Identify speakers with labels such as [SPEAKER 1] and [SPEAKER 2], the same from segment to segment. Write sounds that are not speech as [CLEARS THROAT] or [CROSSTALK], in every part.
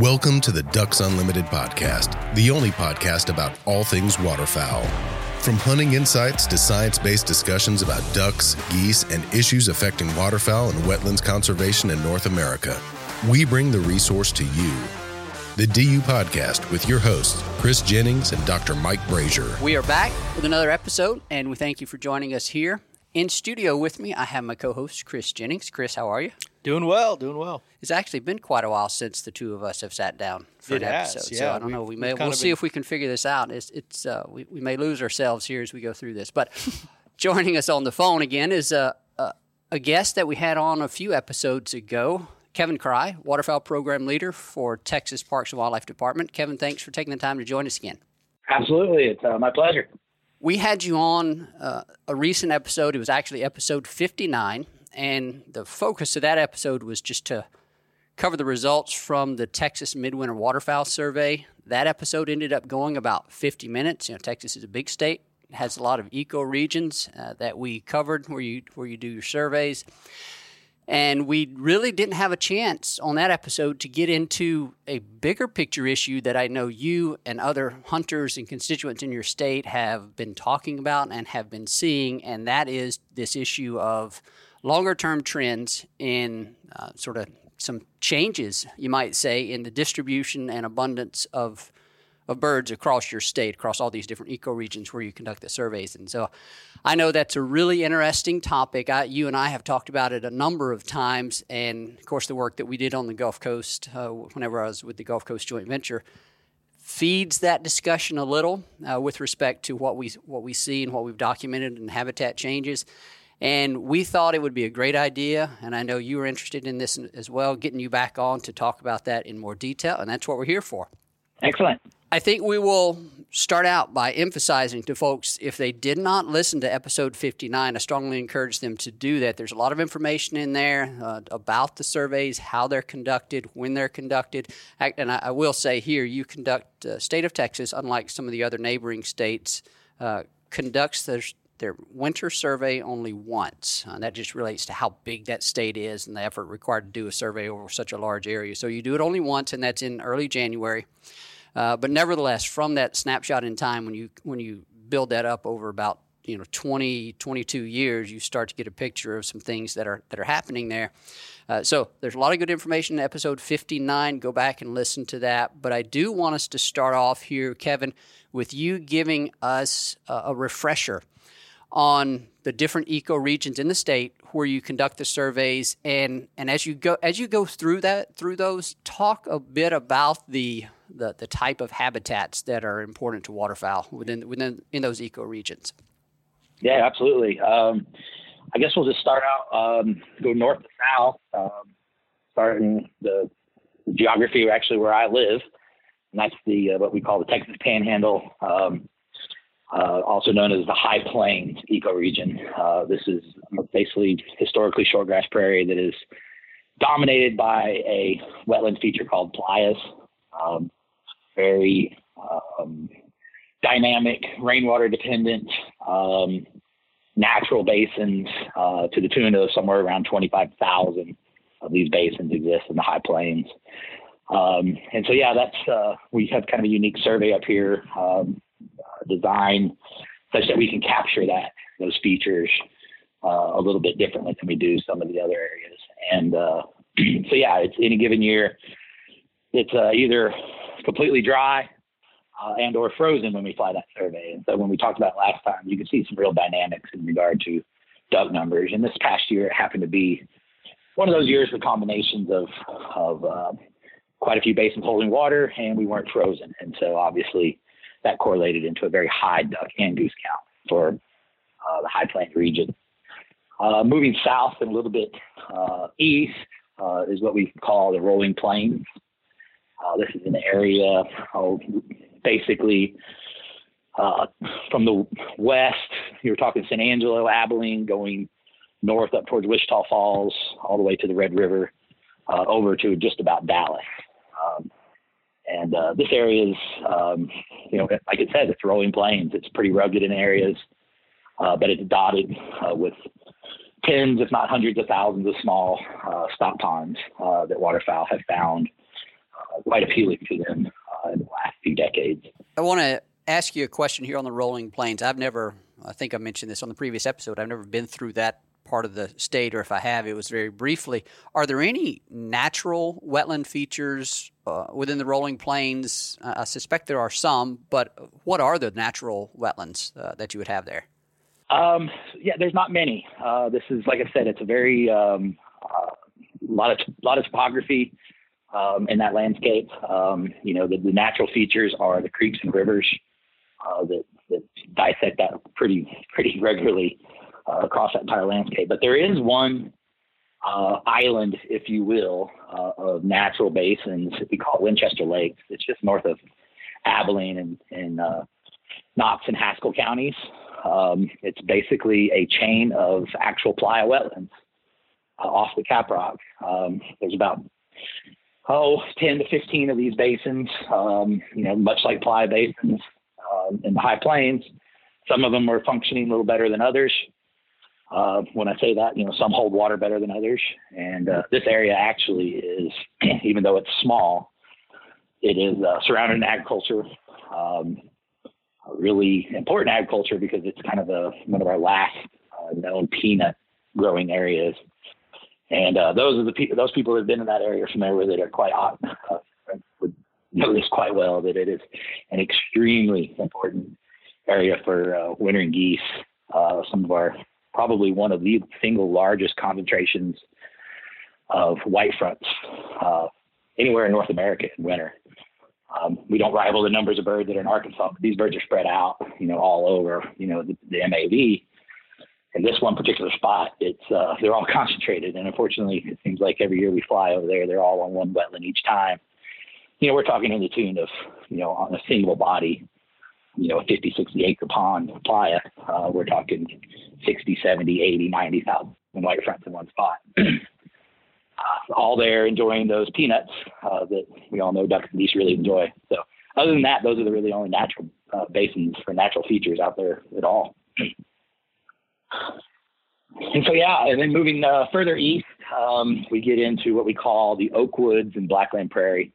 [SPEAKER 1] Welcome to the Ducks Unlimited podcast, the only podcast about all things waterfowl. From hunting insights to science based discussions about ducks, geese, and issues affecting waterfowl and wetlands conservation in North America, we bring the resource to you. The DU Podcast with your hosts, Chris Jennings and Dr. Mike Brasher.
[SPEAKER 2] We are back with another episode, and we thank you for joining us here. In studio with me, I have my co host, Chris Jennings. Chris, how are you?
[SPEAKER 3] Doing well, doing well.
[SPEAKER 2] It's actually been quite a while since the two of us have sat down for
[SPEAKER 3] It
[SPEAKER 2] an
[SPEAKER 3] has,
[SPEAKER 2] episode.
[SPEAKER 3] yeah.
[SPEAKER 2] so I don't
[SPEAKER 3] We've-
[SPEAKER 2] know. We
[SPEAKER 3] we've
[SPEAKER 2] may we'll see
[SPEAKER 3] been-
[SPEAKER 2] if we can figure this out. It's it's uh, we, we may lose ourselves here as we go through this. But [LAUGHS] joining us on the phone again is a, a a guest that we had on a few episodes ago. Kevin Kraai, waterfowl program leader for Texas Parks and Wildlife Department. Kevin, thanks for taking the time to join us again.
[SPEAKER 4] Absolutely. It's uh, my pleasure.
[SPEAKER 2] We had you on uh, a recent episode. It was actually episode 59. And the focus of that episode was just to cover the results from the Texas Midwinter Waterfowl Survey. That episode ended up going about 50 minutes. You know, Texas is a big state. It has a lot of eco regions uh, that we covered where you where you do your surveys. And we really didn't have a chance on that episode to get into a bigger picture issue that I know you and other hunters and constituents in your state have been talking about and have been seeing, and that is this issue of longer term trends in uh, sort of some changes, you might say, in the distribution and abundance of of birds across your state, across all these different ecoregions where you conduct the surveys. And so I know that's a really interesting topic. I, you and I have talked about it a number of times. And of course, the work that we did on the Gulf Coast, uh, whenever I was with the Gulf Coast Joint Venture, feeds that discussion a little uh, with respect to what we, what we see and what we've documented in habitat changes. And we thought it would be a great idea, and I know you were interested in this as well, getting you back on to talk about that in more detail, and that's what we're here for.
[SPEAKER 4] Excellent.
[SPEAKER 2] I think we will start out by emphasizing to folks if they did not listen to episode 59, I strongly encourage them to do that. There's a lot of information in there uh, about the surveys, how they're conducted, when they're conducted. And I, I will say here, you conduct, uh, state of Texas, unlike some of the other neighboring states, uh, conducts their, their winter survey only once. Uh, that just relates to how big that state is and the effort required to do a survey over such a large area. So you do it only once, and that's in early January. Uh, but nevertheless, from that snapshot in time, when you when you build that up over about you know 20, 22 years, you start to get a picture of some things that are that are happening there. Uh, so there's a lot of good information in episode 59. Go back and listen to that. But I do want us to start off here, Kevin, with you giving us a, a refresher on the different ecoregions in the state where you conduct the surveys and and as you go as you go through that through those talk a bit about the the, the type of habitats that are important to waterfowl within within in those ecoregions.
[SPEAKER 4] Yeah, absolutely. Um, I guess we'll just start out, um, go north to south, um, starting the geography actually where I live. And that's the uh, what we call the Texas Panhandle, um, uh, also known as the High Plains ecoregion. Uh, this is basically historically shortgrass prairie that is dominated by a wetland feature called playas. Um, very um, dynamic, rainwater dependent, um, natural basins uh, to the tune of somewhere around 25,000 of these basins exist in the high plains. Um, and so, yeah, that's uh, we have kind of a unique survey up here, um, designed such that we can capture that those features uh, a little bit differently than we do some of the other areas. And uh, [CLEARS THROAT] so, yeah, it's any given year, it's uh, either completely dry uh, and or frozen when we fly that survey. And so when we talked about last time, you can see some real dynamics in regard to duck numbers. And this past year, it happened to be one of those years with combinations of of uh, quite a few basins holding water, and we weren't frozen. And so obviously that correlated into a very high duck and goose count for uh, the high plains region. Uh, moving south and a little bit uh, east, uh, is what we call the rolling plains. Uh, this is an area, oh, basically uh, from the west. You're talking San Angelo, Abilene, going north up towards Wichita Falls, all the way to the Red River, over to just about Dallas. Um, and uh, this area is, um, you know, like it said, it's rolling plains. It's pretty rugged in areas, uh, but it's dotted uh, with tens, if not hundreds of thousands of small uh, stock ponds uh, that waterfowl have found uh, quite appealing to them in the last few decades.
[SPEAKER 2] I want to ask you a question here on the rolling plains. I've never, I think I mentioned this on the previous episode, I've never been through that part of the state, or if I have, it was very briefly. Are there any natural wetland features uh, within the rolling plains? Uh, I suspect there are some, but what are the natural wetlands uh, that you would have there?
[SPEAKER 4] Um, yeah, there's not many. Uh, this is, like I said, it's a very um, uh, lot of lot of topography um, in that landscape. Um, you know, the, the, natural features are the creeks and rivers that, that dissect that pretty pretty [LAUGHS] regularly uh, across that entire landscape. But there is one uh, island, if you will, uh, of natural basins. We call it Winchester Lakes. It's just north of Abilene and, and uh, Knox and Haskell counties. Um, it's basically a chain of actual playa wetlands uh, off the Caprock. Um, there's about oh 10 to 15 of these basins. Um, you know, much like playa basins um, in the high plains. Some of them are functioning a little better than others. Uh, when I say that, you know, some hold water better than others, and uh, this area actually is, [CLEARS THROAT] even though it's small, it is uh, surrounded in agriculture. Um, really important agriculture because it's kind of the one of our last uh, known peanut growing areas, and uh, those are the people those people that have been in that area are familiar with it are quite hot. Would know this quite well that it is an extremely important area for wintering geese. Some of our probably one of the single largest concentrations of white fronts uh, anywhere in North America in winter. Um, we don't rival the numbers of birds that are in Arkansas, but these birds are spread out, you know, all over, you know, the, the MAV. And this one particular spot, it's uh, they're all concentrated, and unfortunately, it seems like every year we fly over there, they're all on one wetland each time. You know, we're talking in the tune of, you know, on a single body, you know, a 50, 60 acre pond playa. Uh, we're talking 60, 70, 80, 90,000 white fronts in one spot. [CLEARS THROAT] uh, all there enjoying those peanuts uh, that we all know ducks and geese really enjoy. So, other than that, those are the really only natural uh, basins for natural features out there at all. And so, yeah, and then moving uh, further east, um, we get into what we call the oak woods and blackland prairie.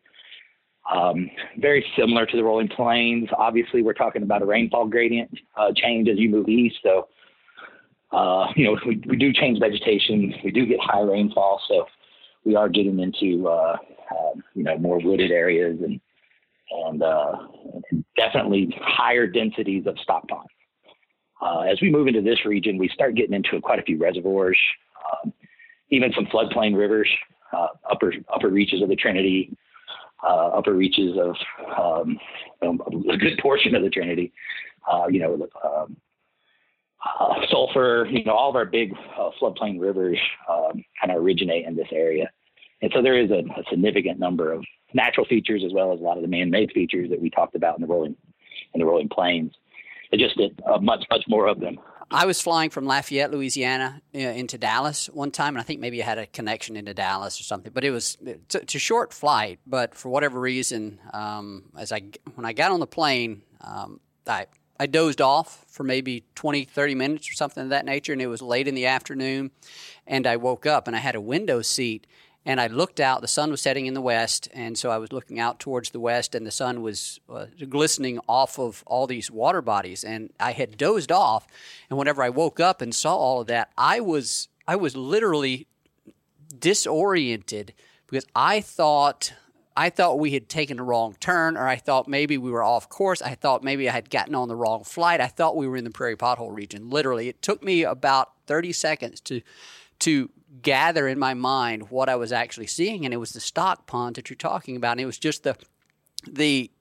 [SPEAKER 4] Um, very similar to the rolling plains. Obviously, we're talking about a rainfall gradient uh, change as you move east. So, uh, you know, we, we do change vegetation. We do get high rainfall. So, we are getting into, uh, um, you know, more wooded areas and, and, uh, definitely higher densities of stock ponds. Uh, as we move into this region, we start getting into quite a few reservoirs, um, even some floodplain rivers, uh, upper upper reaches of the Trinity, uh, upper reaches of um, a good portion of the Trinity. Uh, you know, um, uh, sulfur. You know, all of our big uh, floodplain rivers um, kind of originate in this area, and so there is a, a, significant number of natural features as well as a lot of the man-made features that we talked about in the rolling in the rolling plains. It just did uh, much much more of them.
[SPEAKER 2] I was flying from Lafayette, Louisiana, into Dallas one time, and I think maybe I had a connection into Dallas or something. But it was it's a, it's a short flight. But for whatever reason, um, as I when I got on the plane, um, I I dozed off for maybe 20, 30 minutes or something of that nature, and it was late in the afternoon, and I woke up and I had a window seat and I looked out. The sun was setting in the west, and so I was looking out towards the west, and the sun was uh, glistening off of all these water bodies. And I had dozed off, and whenever I woke up and saw all of that, I was I was literally disoriented because I thought I thought we had taken a wrong turn, or I thought maybe we were off course. I thought maybe I had gotten on the wrong flight. I thought we were in the prairie pothole region. Literally, it took me about 30 seconds to to gather in my mind what I was actually seeing, and it was the stock pond that you're talking about, and it was just the the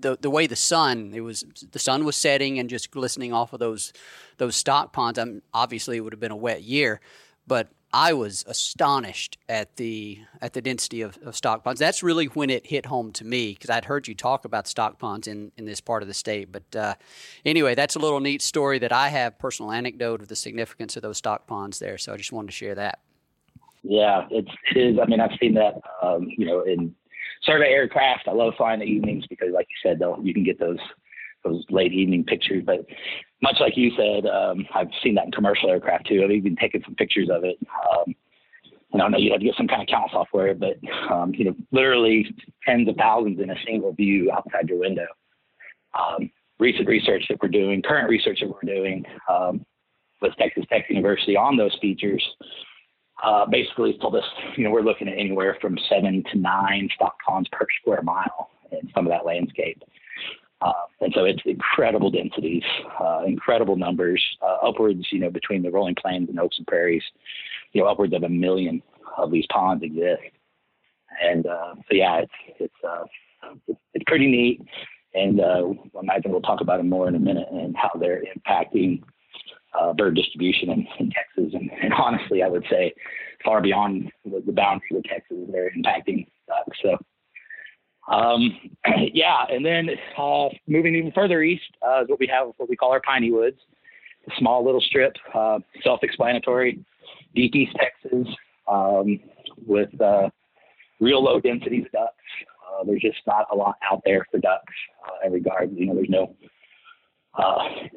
[SPEAKER 2] the the way the sun it was the sun was setting and just glistening off of those those stock ponds. I'm, obviously, it would have been a wet year, but I was astonished at the at the density of, of stock ponds. That's really when it hit home to me because I'd heard you talk about stock ponds in, in this part of the state. But uh, anyway, that's a little neat story that I have personal anecdote of the significance of those stock ponds there. So I just wanted to share that.
[SPEAKER 4] Yeah, it's it is. I mean, I've seen that. Um, you know, in survey aircraft, I love flying the evenings because, like you said, though, you can get those those late evening pictures. But much like you said, um, I've seen that in commercial aircraft too. I've even taken some pictures of it. Um, and I know you have to get some kind of count software, but um, you know, literally tens of thousands in a single view outside your window. Um, recent research that we're doing, current research that we're doing um, with Texas Tech University on those features, uh, basically told us, you know, we're looking at anywhere from seven to nine stock ponds per square mile in some of that landscape. Uh, and so it's incredible densities, uh, incredible numbers, uh, upwards, you know, between the rolling plains and oaks and prairies, you know, upwards of a million of these ponds exist. And uh, so, yeah, it's it's, uh, it's, it's pretty neat. And I imagine we'll talk about it more in a minute and how they're impacting uh, bird distribution in, in Texas. And, and, honestly, I would say far beyond the, the boundaries of Texas, they're impacting ducks. So um, [CLEARS THROAT] yeah, and then uh, moving even further east uh, is what we have, what we call our piney woods, a small little strip, uh, self-explanatory, deep east Texas, um, with uh, real low density ducks. Uh, there's just not a lot out there for ducks in regard. You know, there's no.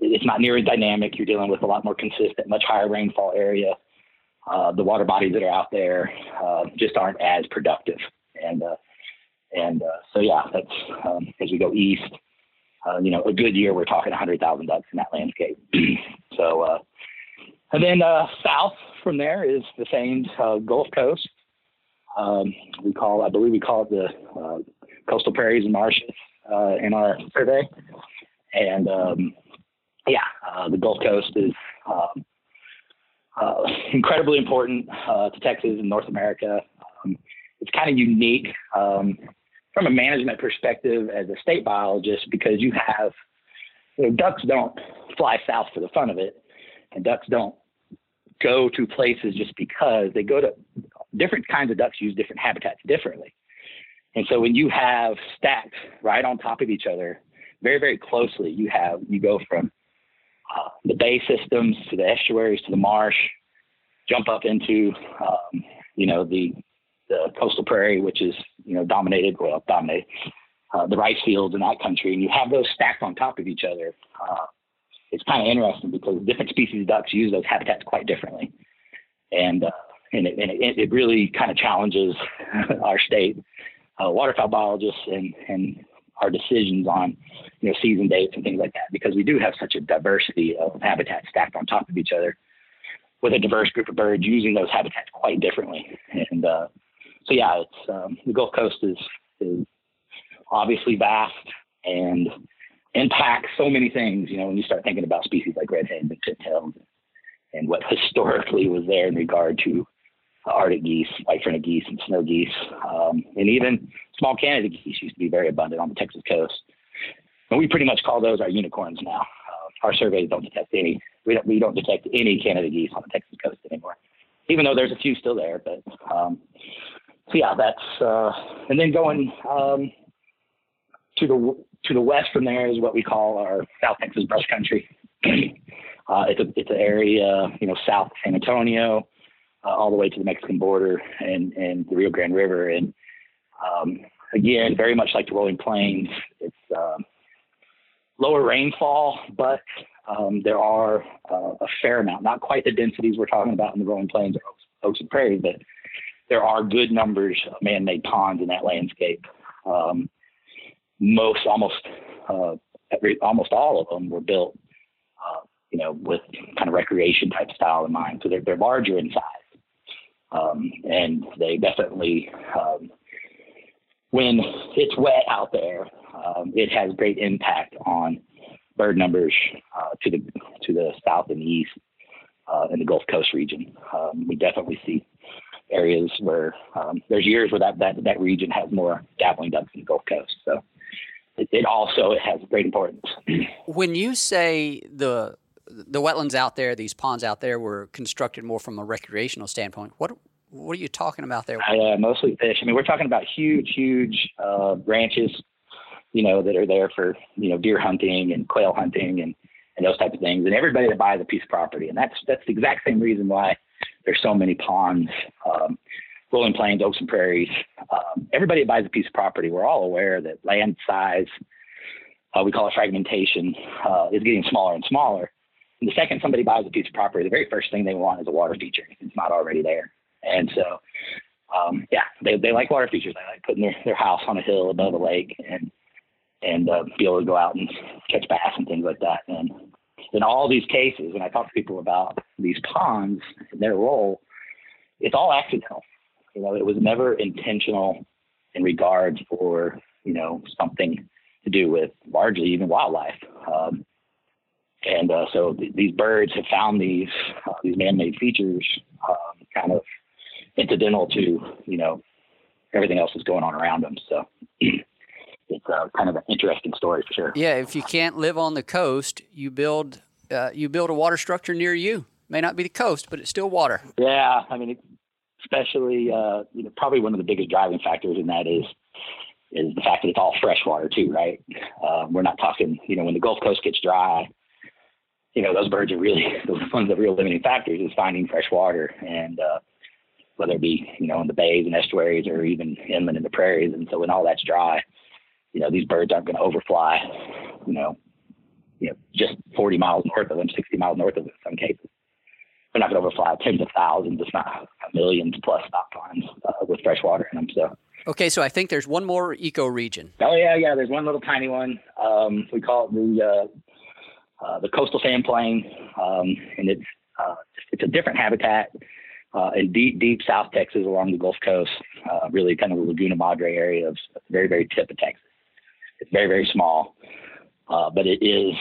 [SPEAKER 4] It's not near as dynamic. You're dealing with a lot more consistent, much higher rainfall area. the water bodies that are out there just aren't as productive, and and uh, so, yeah, that's um, as we go east. Uh, you know, a good year, we're talking 100,000 ducks in that landscape. [CLEARS THROAT] so, uh, and then uh, south from there is the uh, Gulf Coast. Um, we call, I believe, we call it the uh, coastal prairies and marshes uh, in our survey. And um, yeah, uh, the Gulf Coast is um, uh, [LAUGHS] incredibly important uh, to Texas and North America. Um, it's kind of unique. Um, from a management perspective as a state biologist because you have you know, ducks don't fly south for the fun of it, and ducks don't go to places just because they go to different kinds of ducks use different habitats differently. And so when you have stacked right on top of each other, very very closely, you have you go from uh, the bay systems to the estuaries to the marsh, jump up into um, you know the the coastal prairie, which is you know dominated, well dominated, uh, the rice fields in that country, and you have those stacked on top of each other. Uh, it's kind of interesting because different species of ducks use those habitats quite differently, and uh, and, it, and it, it really kind of challenges [LAUGHS] our state uh, waterfowl biologists and and our decisions on you know season dates and things like that because we do have such a diversity of habitats stacked on top of each other with a diverse group of birds using those habitats quite differently and uh, so yeah, it's um, the Gulf Coast is is obviously vast and impacts so many things. You know, when you start thinking about species like redheads and pintails and what historically was there in regard to Arctic geese, white-fronted geese, and snow geese, um, and even small Canada geese used to be very abundant on the Texas coast. And we pretty much call those our unicorns now. Uh, our surveys don't detect any. We don't. We don't detect any Canada geese on the Texas coast anymore, even though there's a few still there. But um, so yeah, that's uh, and then going um, to the to the west from there is what we call our South Texas brush country. [CLEARS THROAT] uh, it's a it's an area you know south of San Antonio, uh, all the way to the Mexican border and and the Rio Grande River, and um, again very much like the Rolling Plains, it's um, lower rainfall, but um, there are uh, a fair amount, not quite the densities we're talking about in the Rolling Plains or Oaks, Oaks and Prairies, but there are good numbers of man-made ponds in that landscape. Um, most, almost, uh, every, almost all of them were built, uh, you know, with kind of recreation type style in mind. So they're, they're larger in size, um, and they definitely, um, when it's wet out there, um, it has great impact on bird numbers uh, to the to the south and east uh, in the Gulf Coast region. Um, we definitely see areas where um, there's years where that, that, that region has more dabbling ducks in the Gulf Coast. So it, it also it has great importance.
[SPEAKER 2] when you say the the wetlands out there, these ponds out there, were constructed more from a recreational standpoint. What what are you talking about there?
[SPEAKER 4] Uh, mostly fish. I mean, we're talking about huge, huge uh, ranches, you know, that are there for you know deer hunting and quail hunting and and those type of things. And everybody that buys a piece of property, and that's that's the exact same reason why there's so many ponds, um, rolling plains, oaks and prairies. Um, everybody that buys a piece of property, we're all aware that land size, uh, we call it fragmentation, uh, is getting smaller and smaller. The second somebody buys a piece of property, the very first thing they want is a water feature. It's not already there. And so, um, yeah, they, they like water features. They like putting their, their house on a hill above a lake and and uh, be able to go out and catch bass and things like that. And in all these cases, when I talk to people about these ponds and their role, it's all accidental. You know, it was never intentional in regards for you know something to do with largely even wildlife. Um, and uh, so th- these birds have found these uh, these man-made features um, kind of incidental to you know everything else that's going on around them. So [CLEARS THROAT] it's uh, kind of an interesting story for sure.
[SPEAKER 2] Yeah, if you can't live on the coast, you build uh, you build a water structure near you. May not be the coast, but it's still water.
[SPEAKER 4] Yeah, I mean, especially uh, you know, probably one of the biggest driving factors in that is is the fact that it's all fresh water too, right? Uh, we're not talking, you know, when the Gulf Coast gets dry, you know, those birds are really [LAUGHS] those one of the real limiting factors is finding fresh water, and uh, whether it be you know in the bays and estuaries or even inland in the prairies. And so when all that's dry, you know, these birds aren't going to overfly, you know, you know, just 40 miles north of them, 60 miles north of them in some cases. They're not going to overfly tens of thousands, if not millions plus stock ponds uh, with fresh water in them. So.
[SPEAKER 2] Okay, so I think there's one more ecoregion.
[SPEAKER 4] Oh yeah, yeah. There's one little tiny one. Um, we call it the uh, uh, the coastal sand plain, um, and it's uh, it's a different habitat uh, in deep, deep South Texas along the Gulf Coast. Uh, really, kind of the Laguna Madre area of very, very tip of Texas. It's very, very small, uh, but it is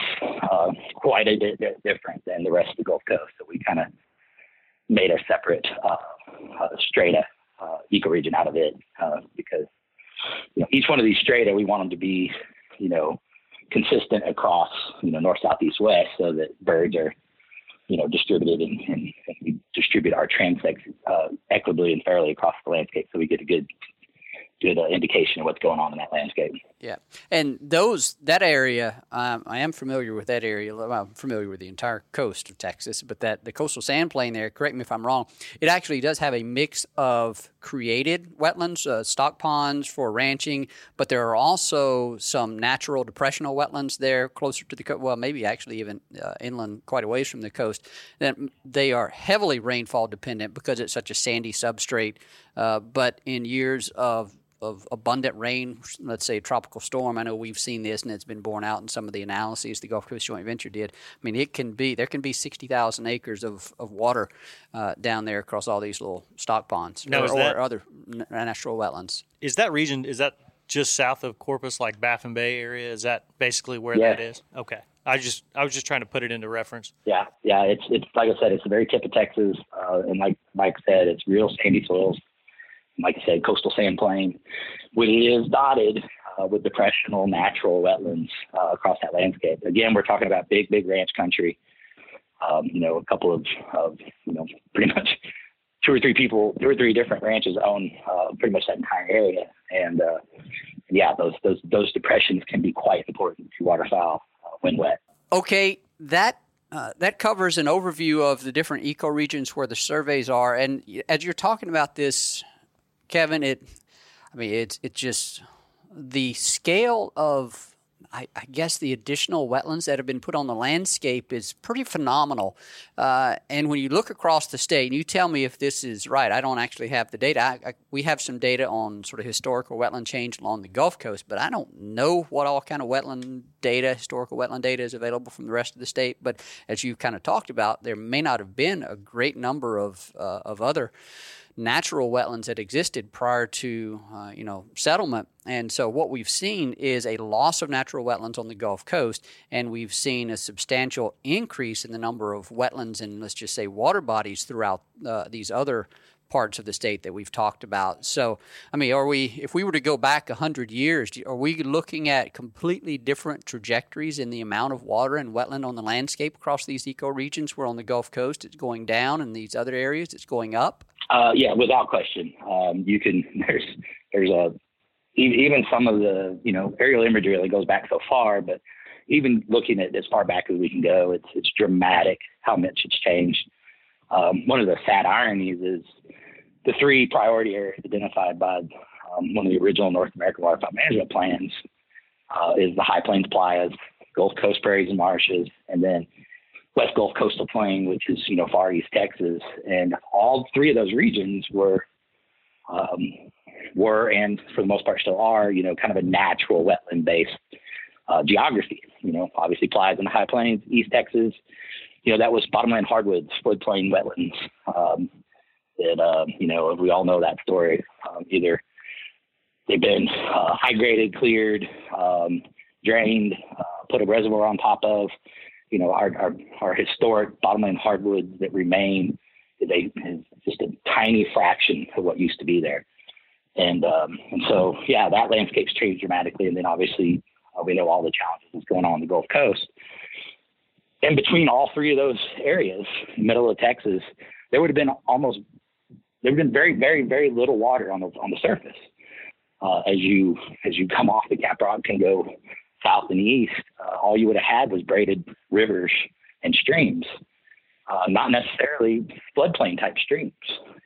[SPEAKER 4] quite a bit different than the rest of the Gulf Coast. So we kind of made a separate strata ecoregion out of it because you know each one of these strata we want them to be you know consistent across you know north, south, east, west, so that birds are you know distributed and, and, we distribute our transects uh, equitably and fairly across the landscape, so we get a good good uh, indication of what's going on in that landscape.
[SPEAKER 2] Yeah, and those that area, um, I am familiar with that area. Well, I'm familiar with the entire coast of Texas, but that the coastal sand plain there. Correct me if I'm wrong. It actually does have a mix of created wetlands, uh, stock ponds for ranching, but there are also some natural depressional wetlands there closer to the coast. Well, maybe actually even uh, inland, quite a ways from the coast. That they are heavily rainfall dependent because it's such a sandy substrate. Uh, but in years of of abundant rain, let's say a tropical storm. I know we've seen this and it's been borne out in some of the analyses the Gulf Coast Joint Venture did. I mean, it can be, there can be 60,000 acres of, of water uh, down there across all these little stock ponds
[SPEAKER 3] now,
[SPEAKER 2] or,
[SPEAKER 3] that,
[SPEAKER 2] or other natural wetlands.
[SPEAKER 3] Is that region, is that just south of Corpus, like Baffin Bay area? Is that basically where yeah. that is? Okay. I just I was just trying to put it into reference.
[SPEAKER 4] Yeah, yeah. It's it's like I said, it's the very tip of Texas, uh, and like Mike said, it's real sandy soils like I said, coastal sand plain, which is dotted uh, with depressional natural wetlands uh, across that landscape. Again, we're talking about big, big ranch country. Um, you know, a couple of, of, you know, [LAUGHS] pretty much two or three people, two or three different ranches own uh, pretty much that entire area. And uh, yeah, those those those depressions can be quite important to waterfowl uh, when wet.
[SPEAKER 2] Okay, that uh, that covers an overview of the different ecoregions where the surveys are. And as you're talking about this Kevin, it, I mean, it's it just the scale of I, I, guess the additional wetlands that have been put on the landscape is pretty phenomenal. Uh, and when you look across the state, and you tell me if this is right, I don't actually have the data. I, I, we have some data on sort of historical wetland change along the Gulf Coast, but I don't know what all kind of wetland data, historical wetland data, is available from the rest of the state. But as you've kind of talked about, there may not have been a great number of uh, of other natural wetlands that existed prior to uh, you know settlement. And so what we've seen is a loss of natural wetlands on the Gulf Coast, and we've seen a substantial increase in the number of wetlands and let's just say water bodies throughout uh, these other parts of the state that we've talked about. So, I mean, are we, if we were to go back 100 years, are we looking at completely different trajectories in the amount of water and wetland on the landscape across these ecoregions where on the Gulf Coast it's going down and these other areas it's going up?
[SPEAKER 4] Uh, yeah, without question. Um, you can, [LAUGHS] there's, there's a, even some of the, you know, aerial imagery that goes back so far, but even looking at as far back as we can go, it's, it's dramatic how much it's changed. Um, one of the sad ironies is the three priority areas identified by um, one of the original North American waterfowl management plans uh, is the High Plains Playas, Gulf Coast prairies and marshes, and then West Gulf Coastal Plain, which is you know far east Texas, and all three of those regions were um, were and for the most part still are you know kind of a natural wetland based uh, geography. You know, obviously Playas in the High Plains, East Texas, you know, that was bottomland hardwoods, floodplain wetlands. Um, that, um, you know, we all know that story. Um, either they've been uh, high graded, cleared, um, drained, uh, put a reservoir on top of, you know, our, our, our historic bottomland hardwoods that remain is just a tiny fraction of what used to be there. And, um, and so, yeah, that landscape's changed dramatically. And then obviously, uh, we know all the challenges that's going on in the Gulf Coast in between all three of those areas, middle of Texas, there would have been almost there would have been very, very, very little water on the on the surface. Uh, as you as you come off the Caprock and go south and east, uh, all you would have had was braided rivers and streams, uh, not necessarily floodplain type streams.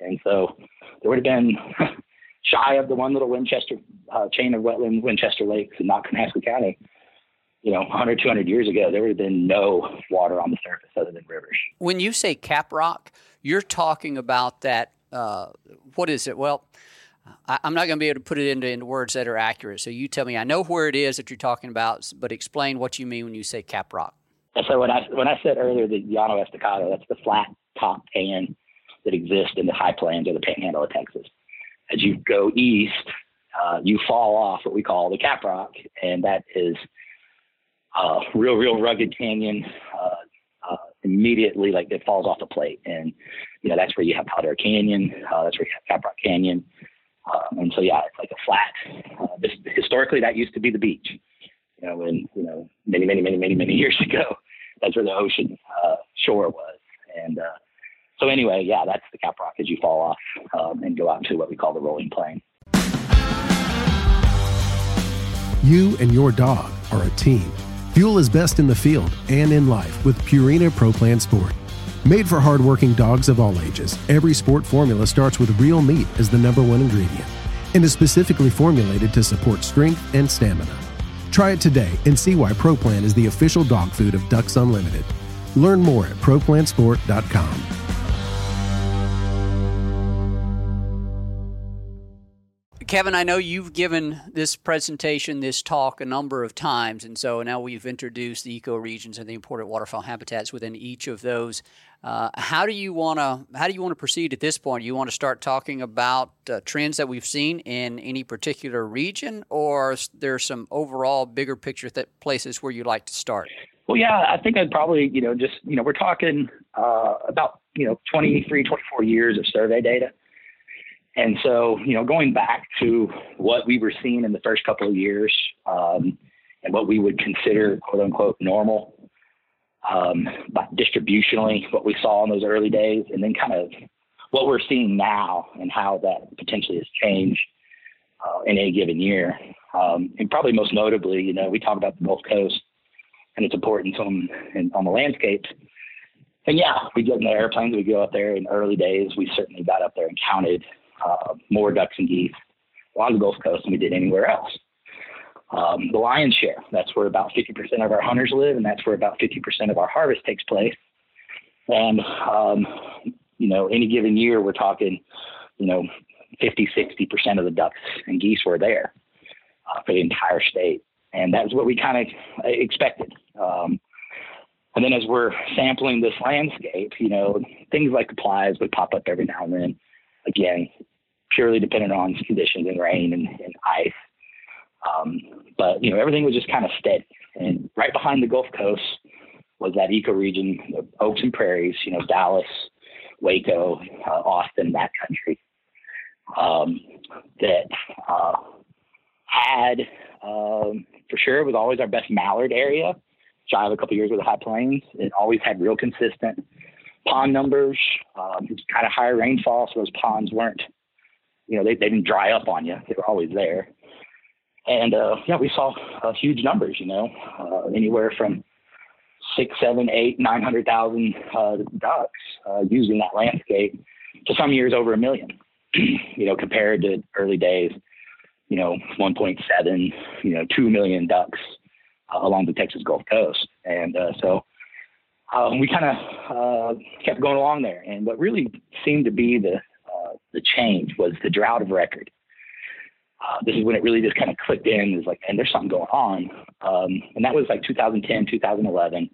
[SPEAKER 4] And so there would have been [LAUGHS] shy of the one little Winchester uh, chain of wetland Winchester Lakes in Nottingham County you know, 100, 200 years ago, there would have been no water on the surface other than rivers.
[SPEAKER 2] When you say caprock, you're talking about that. Uh, what is it? Well, I, am not going to be able to put it into, into words that are accurate. So you tell me. I know where it is that you're talking about, but explain what you mean when you say caprock.
[SPEAKER 4] So when I when I said earlier the Llano Estacado, that's the flat top pan that exists in the high plains or the Panhandle of Texas. As you go east, uh, you fall off what we call the cap rock, and that is uh, real, real rugged canyon. Uh, uh, immediately, like it falls off the plate, and you know that's where you have Palo Duro Canyon. Uh, that's where you have Caprock Canyon. Um, and so, yeah, it's like a flat. Uh, this, historically, that used to be the beach. You know, when you know many, many, many, many, many [LAUGHS] years ago, that's where the ocean uh, shore was. And uh, so, anyway, yeah, that's the Caprock as you fall off um, and go out to what we call the rolling plain.
[SPEAKER 5] You and your dog are a team. Fuel is best in the field and in life with Purina Pro Plan Sport. Made for hardworking dogs of all ages, every sport formula starts with real meat as the number one ingredient and is specifically formulated to support strength and stamina. Try it today and see why ProPlan is the official dog food of Ducks Unlimited. Learn more at ProPlansport.com.
[SPEAKER 2] Kevin, I know you've given this presentation, this talk a number of times, and so now we've introduced the ecoregions and the important waterfowl habitats within each of those. Uh, how do you want to how do you want to proceed at this point? You want to start talking about uh, trends that we've seen in any particular region, or there's some overall bigger picture places where you'd like to start?
[SPEAKER 4] Well, yeah, I think I'd probably you know just you know we're talking uh, about you know 23, 24 years of survey data. And so, you know, going back to what we were seeing in the first couple of years um, and what we would consider quote unquote normal, um, but distributionally, what we saw in those early days, and then kind of what we're seeing now and how that potentially has changed uh, in a given year. Um, and probably most notably, you know, we talk about the Gulf Coast and its importance on, on the landscapes. And yeah, we get in the airplanes, we go up there in early days. We certainly got up there and counted uh, more ducks and geese along the Gulf Coast than we did anywhere else. Um, the lion's share, that's where about 50% of our hunters live, and that's where about 50% of our harvest takes place. And, um, you know, any given year, we're talking, you know, 50, 60% of the ducks and geese were there uh, for the entire state. And that's what we kind of expected. Um, and then as we're sampling this landscape, you know, things like the Playas would pop up every now and then again, purely dependent on conditions and rain and, and ice. Um, but you know, everything was just kind of steady. And right behind the Gulf Coast was that ecoregion of oaks and prairies. You know, Dallas, Waco, uh, Austin, that country, um, that uh, had um, for sure was always our best mallard area. Of a couple years with the high plains, it always had real consistent pond numbers. Um, kind of higher rainfall, so those ponds weren't, you know, they, they didn't dry up on you. They were always there. And uh, yeah, we saw uh, huge numbers. You know, uh, anywhere from six, seven, eight, nine hundred thousand uh, ducks uh, using that landscape. To some years, over a million. [CLEARS THROAT] you know, compared to early days, you know, 1.7, you know, 2 million ducks uh, along the Texas Gulf Coast. And uh, so um, we kind of kept going along there. And what really seemed to be the the change was the drought of record. Uh, this is when it really just kind of clicked in. Is like, and there's something going on. Um, and that was like 2010, 2011.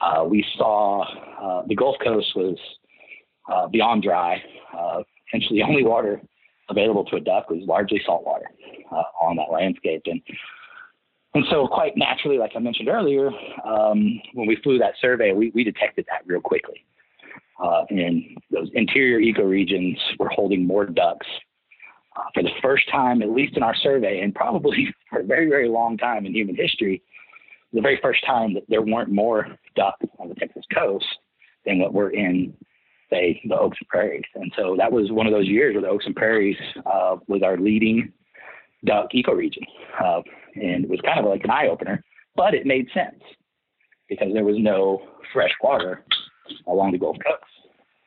[SPEAKER 4] Uh, we saw uh, the Gulf Coast was uh, beyond dry. essentially, the only water available to a duck was largely salt water on that landscape. And and so, quite naturally, like I mentioned earlier, um, when we flew that survey, we, we detected that real quickly. Uh, and those interior ecoregions were holding more ducks uh, for the first time, at least in our survey, and probably [LAUGHS] for a very, very long time in human history. The very first time that there weren't more duck on the Texas coast than what were in, say, the Oaks and Prairies. And so that was one of those years where the Oaks and Prairies uh, was our leading duck ecoregion. Uh, and it was kind of like an eye opener, but it made sense because there was no fresh water along the Gulf Coast.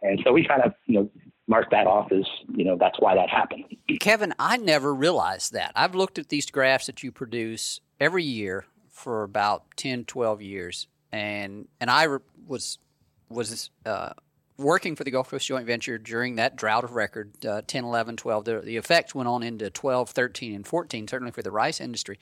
[SPEAKER 4] And so we kind of, you know, marked that off as, you know, that's why that happened. [CLEARS THROAT]
[SPEAKER 2] Kevin, I never realized that. I've looked at these graphs that you produce every year for about 10, 12 years. And, and I was, was, uh, working for the Gulf Coast Joint Venture during that drought of record, uh, 10, 11, 12. The, the effects went on into 12, 13, and 14, certainly for the rice industry.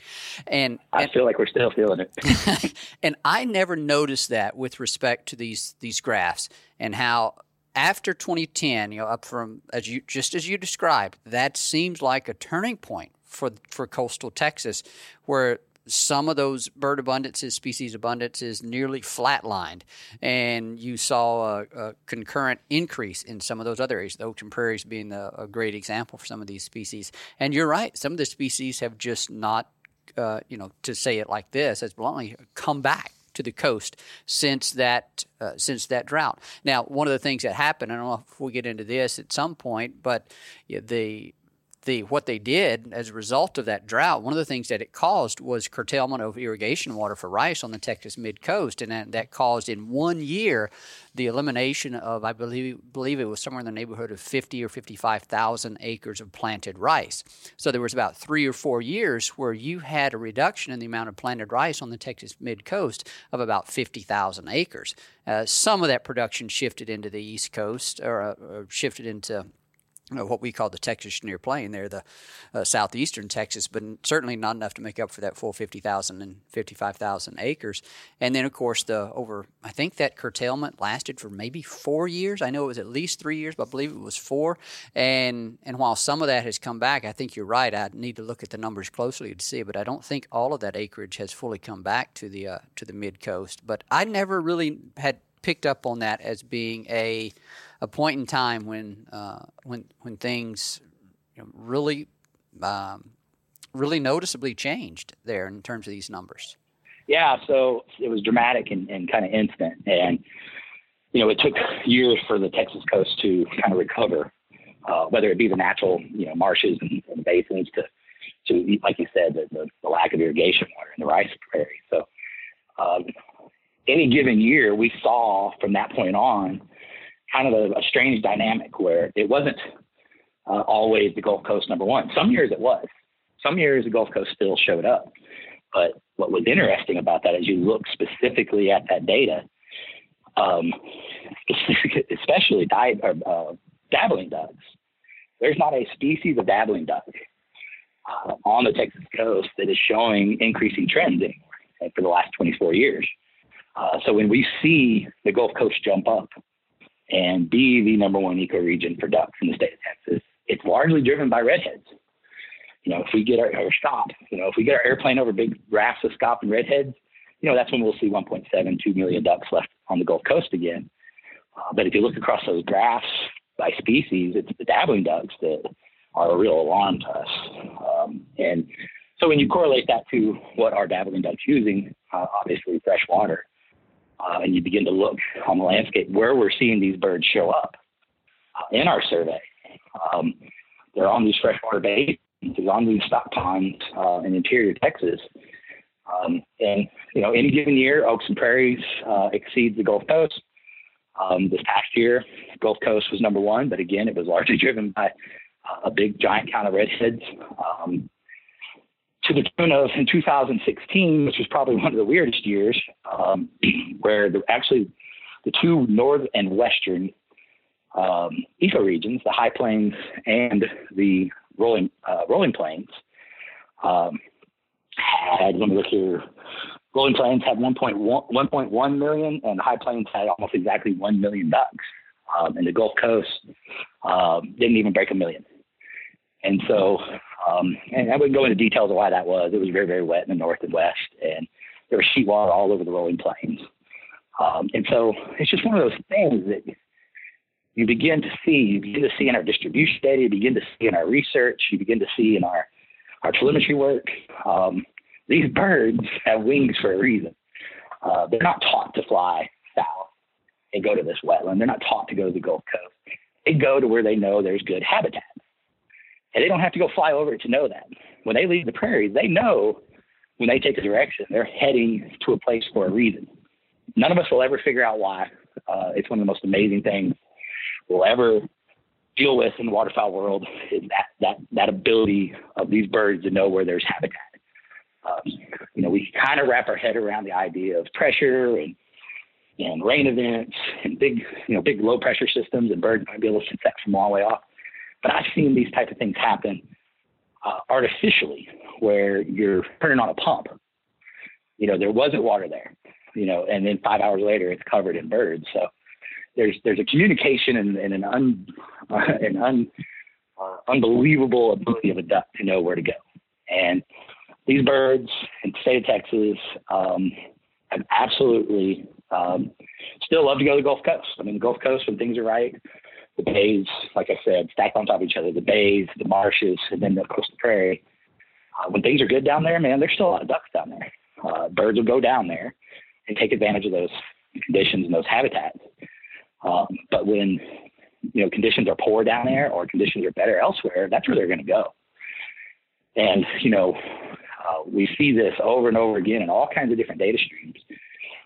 [SPEAKER 2] And
[SPEAKER 4] I
[SPEAKER 2] and,
[SPEAKER 4] feel like we're still feeling
[SPEAKER 2] it. [LAUGHS] and I never noticed that with respect to these these graphs and how after 2010, you know, up from as you just as you described, that seems like a turning point for for coastal Texas, where some of those bird abundances, species abundances, nearly flatlined, and you saw a, a, concurrent increase in some of those other areas. The and prairies being a, a, great example for some of these species. And you're right; some of the species have just not, uh, you know, to say it like this, as bluntly, come back to the coast since that uh, since that drought. Now, one of the things that happened, I don't know if we get into this at some point, but the the what they did as a result of that drought, one of the things that it caused was curtailment of irrigation water for rice on the Texas mid coast, and that, that caused in one year the elimination of I believe believe it was somewhere in the neighborhood of fifty or fifty five thousand acres of planted rice. So there was about three or four years where you had a reduction in the amount of planted rice on the Texas mid coast of about fifty thousand acres. Uh, some of that production shifted into the east coast or, uh, or shifted into what we call the Texas Chenier Plain there, the uh, southeastern Texas, but certainly not enough to make up for that full 50,000 and 55,000 acres. And then, of course, the over, I think that curtailment lasted for maybe four years. I know it was at least three years, but I believe it was four. And, and while some of that has come back, I think you're right. I need to look at the numbers closely to see, but I don't think all of that acreage has fully come back to the, uh, to the mid coast. But I never really had picked up on that as being a a point in time when uh, when when things you know, really um, really noticeably changed there in terms of these numbers.
[SPEAKER 4] Yeah, so it was dramatic and, and kind of instant, and you know it took years for the Texas coast to kind of recover, uh, whether it be the natural you know marshes and, and basins to to like you said the, the, the, lack of irrigation water in the rice prairie. So um, any given year, we saw from that point on kind of a, a strange dynamic where it wasn't uh, always the Gulf Coast number one. Some years it was. Some years the Gulf Coast still showed up. But what was interesting about that is you look specifically at that data, um, [LAUGHS] especially di- or, uh, dabbling ducks. There's not a species of dabbling duck uh, on the Texas coast that is showing increasing trends anymore for the last 24 years. Uh, so when we see the Gulf Coast jump up and be the number one ecoregion for ducks in the state of Texas. It's largely driven by redheads. You know, if we get our, our stop, you know, if we get our airplane over big rafts of scaup and redheads, you know, that's when we'll see 1.72 million ducks left on the Gulf Coast again. Uh, but if you look across those graphs by species, it's the dabbling ducks that are a real alarm to us. Um, and so when you correlate that to what our dabbling ducks using, uh, obviously fresh water, uh, and you begin to look on the landscape where we're seeing these birds show up uh, in our survey. Um, they're on these freshwater bays, they're on these stock ponds uh, in interior Texas. Um, and, you know, any given year, Oaks and Prairies uh, exceeds the Gulf Coast. Um, this past year, Gulf Coast was number one, but again, it was largely [LAUGHS] driven by uh, a big giant count of redheads. Um, to the tune of in 2016, which was probably one of the weirdest years, um, [CLEARS THROAT] where the, actually the two north and western um, ecoregions, the high plains and the rolling uh, rolling plains, um, had let me look here. Rolling Plains had 1.1, 1.1 million, and the High Plains had almost exactly 1 million ducks. Um, and the Gulf Coast um, didn't even break a million. And so, um, and I wouldn't go into details of why that was. It was very, very wet in the north and west, and there was sheet water all over the rolling plains. Um, and so it's just one of those things that you begin to see, you begin to see in our distribution data, you begin to see in our research, you begin to see in our, our telemetry work. Um, these birds have wings for a reason. Uh, they're not taught to fly south and go to this wetland. They're not taught to go to the Gulf Coast. They go to where they know there's good habitat. And they don't have to go fly over it to know that. When they leave the prairie, they know when they take a direction, they're heading to a place for a reason. None of us will ever figure out why. Uh, it's one of the most amazing things we'll ever deal with in the waterfowl world is that that that ability of these birds to know where there's habitat. Um, you know, we kind of wrap our head around the idea of pressure and and rain events and big, you know, big low pressure systems and birds might be able to sense that from a long way off. But I've seen these type of things happen uh, artificially, where you're turning on a pump. You know, there wasn't water there. You know, and then five hours later, it's covered in birds. So there's there's a communication and, and an un uh, [LAUGHS] an un, uh, unbelievable ability of a duck to know where to go. And these birds in the state of Texas um, have absolutely um, still love to go to the Gulf Coast. I mean, the Gulf Coast when things are right, the bays, like I said, stacked on top of each other, the bays, the marshes, and then the coastal prairie. Uh, when things are good down there, man, there's still a lot of ducks down there. Uh, birds will go down there and take advantage of those conditions and those habitats. Um, but when you know conditions are poor down there or conditions are better elsewhere, that's where they're going to go. And you know, uh, we see this over and over again in all kinds of different data streams,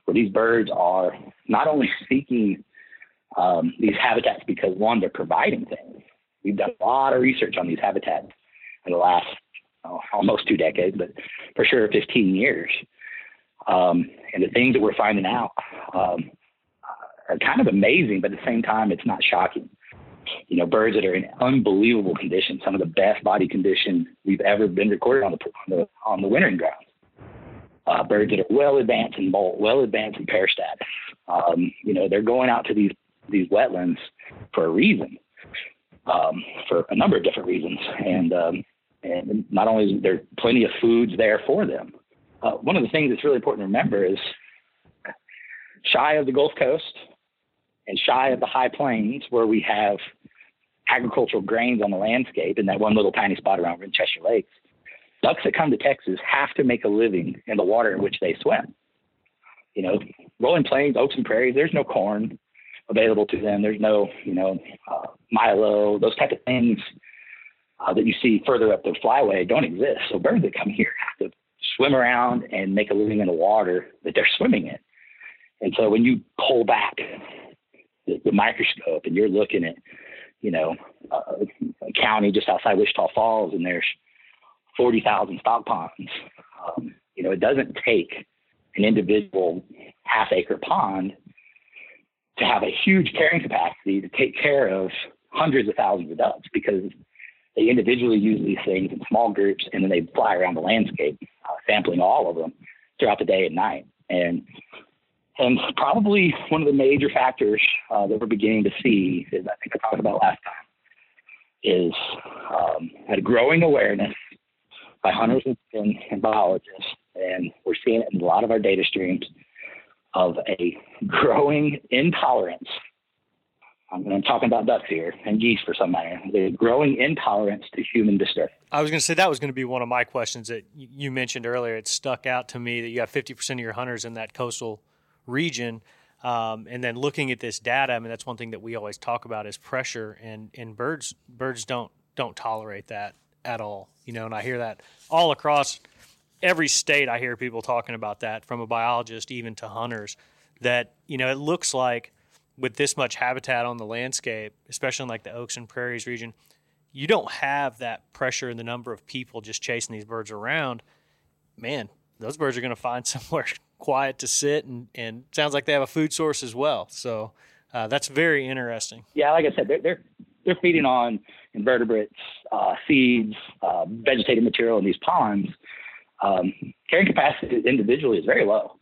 [SPEAKER 4] where these birds are not only [LAUGHS] seeking um, these habitats because one, they're providing things. We've done a lot of research on these habitats in the last oh, almost two decades, but for sure 15 years. Um, and the things that we're finding out um, are kind of amazing, but at the same time, it's not shocking. You know, birds that are in unbelievable condition, some of the best body condition we've ever been recorded on the on the, on the wintering grounds. Uh, birds that are well advanced in molt, well advanced in pair status. Um, you know, they're going out to these these wetlands for a reason, um, for a number of different reasons, and um, and not only is there plenty of foods there for them. Uh, one of the things that's really important to remember is shy of the Gulf Coast, and shy of the high plains where we have agricultural grains on the landscape in that one little tiny spot around Winchester Lakes, ducks that come to Texas have to make a living in the water in which they swim. You know, rolling plains, oaks and prairies, there's no corn available to them. There's no, you know, uh, Milo, those type of things uh, that you see further up the flyway don't exist. So birds that come here have to swim around and make a living in the water that they're swimming in. And so when you pull back the, the microscope and you're looking at, you know, uh, a county just outside Wichita Falls and there's 40,000 stock ponds. Um, you know, it doesn't take an individual half acre pond to have a huge carrying capacity to take care of hundreds of thousands of ducks because they individually use these things in small groups and then they fly around the landscape, uh, sampling all of them throughout the day and night. And and probably one of the major factors uh, that we're beginning to see is I think I talked about last time is um, a growing awareness by hunters and, and, biologists, and we're seeing it in a lot of our data streams of a growing intolerance I'm talking about ducks here and geese for some matter. The growing intolerance to human disturbance.
[SPEAKER 3] I was going to say that was going to be one of my questions that you mentioned earlier. It stuck out to me that you have 50% of your hunters in that coastal region. Um, and then looking at this data, I mean, that's one thing that we always talk about is pressure, and, and birds birds don't don't tolerate that at all. You know, and I hear that all across every state. I hear people talking about that, from a biologist even to hunters. That you know, it looks like with this much habitat on the landscape, especially in like the oaks and prairies region, you don't have that pressure in the number of people just chasing these birds around. Man, those birds are going to find [LAUGHS] somewhere quiet to sit, and and sounds like they have a food source as well. So uh, that's very interesting.
[SPEAKER 4] Yeah, like I said, they're they're, they're feeding on invertebrates, uh, seeds, uh, vegetative material in these ponds. Um, carrying capacity individually is very low.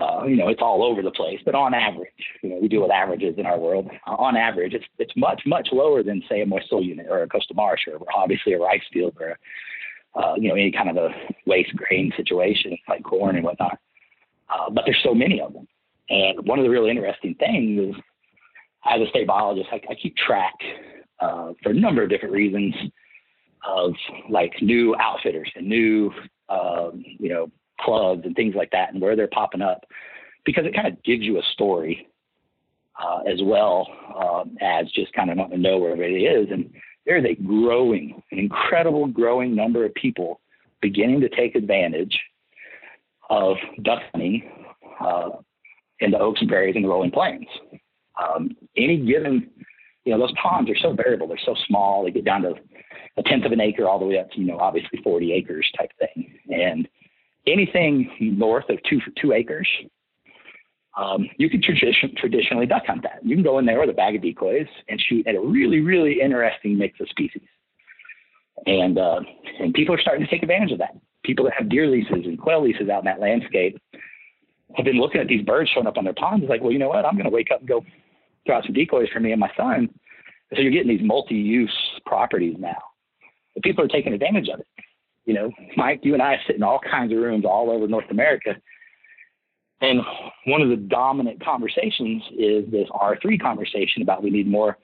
[SPEAKER 4] Uh, you know, it's all over the place, but on average, you know, we deal with averages in our world. Uh, on average, it's it's much much lower than say a moist soil unit or a coastal marsh or obviously a rice field or a, uh, you know any kind of a waste grain situation like corn and whatnot. Uh, but there's so many of them, and one of the really interesting things is, as a state biologist, I, I keep track uh, for a number of different reasons of like new outfitters and new um, you know clubs and things like that and where they're popping up because it kind of gives you a story uh, as well um, as just kind of wanting to know where it is. And there's a growing, an incredible growing number of people beginning to take advantage of duck hunting uh, in the oaks and prairies and the rolling plains. Um, any given, you know, those ponds are so variable. They're so small. They get down to a tenth of an acre all the way up to, you know, obviously 40 acres type thing. And anything north of two two acres, um, you can tradition, traditionally duck hunt that. You can go in there with a bag of decoys and shoot at a really really interesting mix of species. And uh, and people are starting to take advantage of that. People that have deer leases and quail leases out in that landscape have been looking at these birds showing up on their ponds. It's like, well, you know what? I'm going to wake up and go throw out some decoys for me and my son. So you're getting these multi-use properties now. But people are taking advantage of it. You know, Mike, you and I sit in all kinds of rooms all over North America. And one of the dominant conversations is this R3 conversation about we need more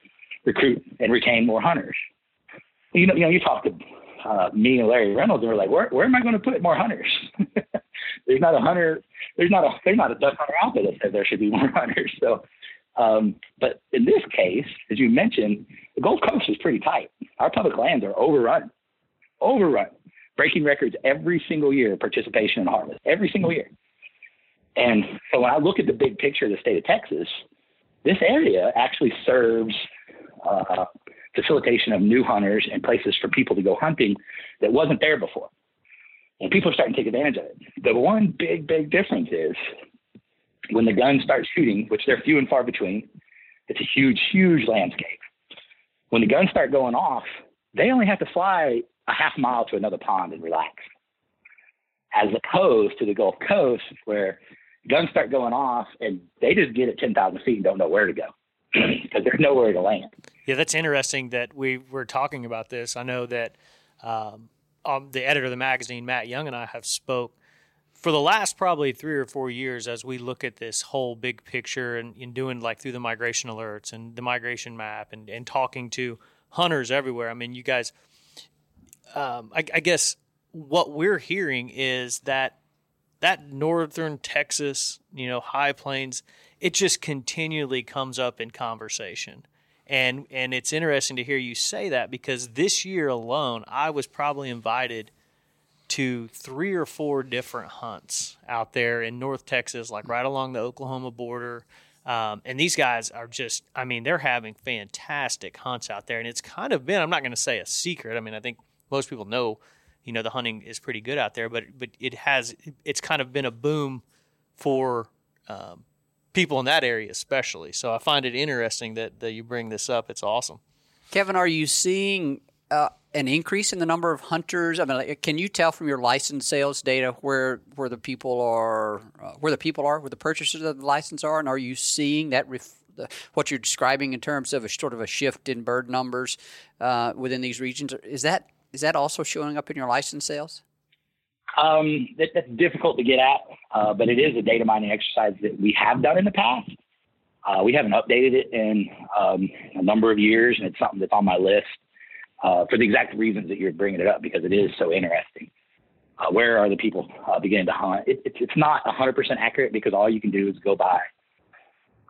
[SPEAKER 4] recruit and retain more hunters. You know, you know, you talk to uh, me and Larry Reynolds, and we're like, where, where am I going to put more hunters? [LAUGHS] there's not a hunter, there's not a, there's not a duck hunter out there that says there should be more [LAUGHS] hunters. So, um, but in this case, as you mentioned, the Gulf Coast is pretty tight. Our public lands are overrun, overrun breaking records every single year participation in harvest, every single year. And so when I look at the big picture of the state of Texas, this area actually serves uh, facilitation of new hunters and places for people to go hunting that wasn't there before. And people are starting to take advantage of it. The one big, big difference is when the guns start shooting, which they're few and far between, it's a huge, huge landscape. When the guns start going off, they only have to fly a half mile to another pond and relax. As opposed to the Gulf Coast, where guns start going off and they just get at 10,000 feet and don't know where to go [CLEARS THROAT] because there's nowhere to land.
[SPEAKER 3] Yeah, that's interesting that we were talking about this. I know that um, um, the editor of the magazine, Matt Young, and I have spoke for the last probably three or four years as we look at this whole big picture and, and doing like through the migration alerts and the migration map and, and talking to hunters everywhere. I mean, you guys – um, I, I guess what we're hearing is that that northern Texas, you know, high plains, it just continually comes up in conversation. And and it's interesting to hear you say that because this year alone, I was probably invited to three or four different hunts out there in North Texas, like right along the Oklahoma border. Um, and these guys are just, I mean, they're having fantastic hunts out there. And it's kind of been, I'm not going to say a secret. I mean, I think most people know, you know, the hunting is pretty good out there, but but it has it's kind of been a boom for um, people in that area especially. So I find it interesting that that you bring this up. It's awesome.
[SPEAKER 2] Kevin, are you seeing uh, an increase in the number of hunters? I mean, can you tell from your license sales data where where the people are, uh, where the people are, where the purchasers of the license are, and are you seeing that ref- the, what you're describing in terms of a sort of a shift in bird numbers uh, within these regions? Is that is that also showing up in your license sales?
[SPEAKER 4] Um, that, that's difficult to get at, uh, but it is a data mining exercise that we have done in the past. Uh, we haven't updated it in um, a number of years, and it's something that's on my list uh, for the exact reasons that you're bringing it up because it is so interesting. Uh, where are the people uh, beginning to hunt? It, it, it's not 100% accurate because all you can do is go by,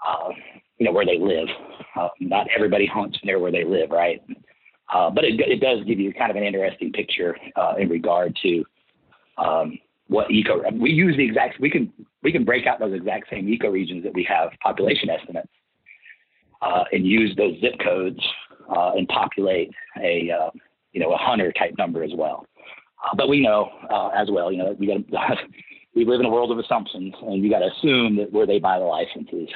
[SPEAKER 4] uh, you know, where they live. Uh, not everybody hunts near where they live, right? Uh, but it, it does give you kind of an interesting picture in regard to um, what eco. We use the exact. We can we can break out those exact same ecoregions that we have population estimates, and use those zip codes uh, and populate a uh, you know a hunter type number as well. Uh, but we know uh, as well, you know, we got [LAUGHS] we live in a world of assumptions, and you got to assume that where they buy the license is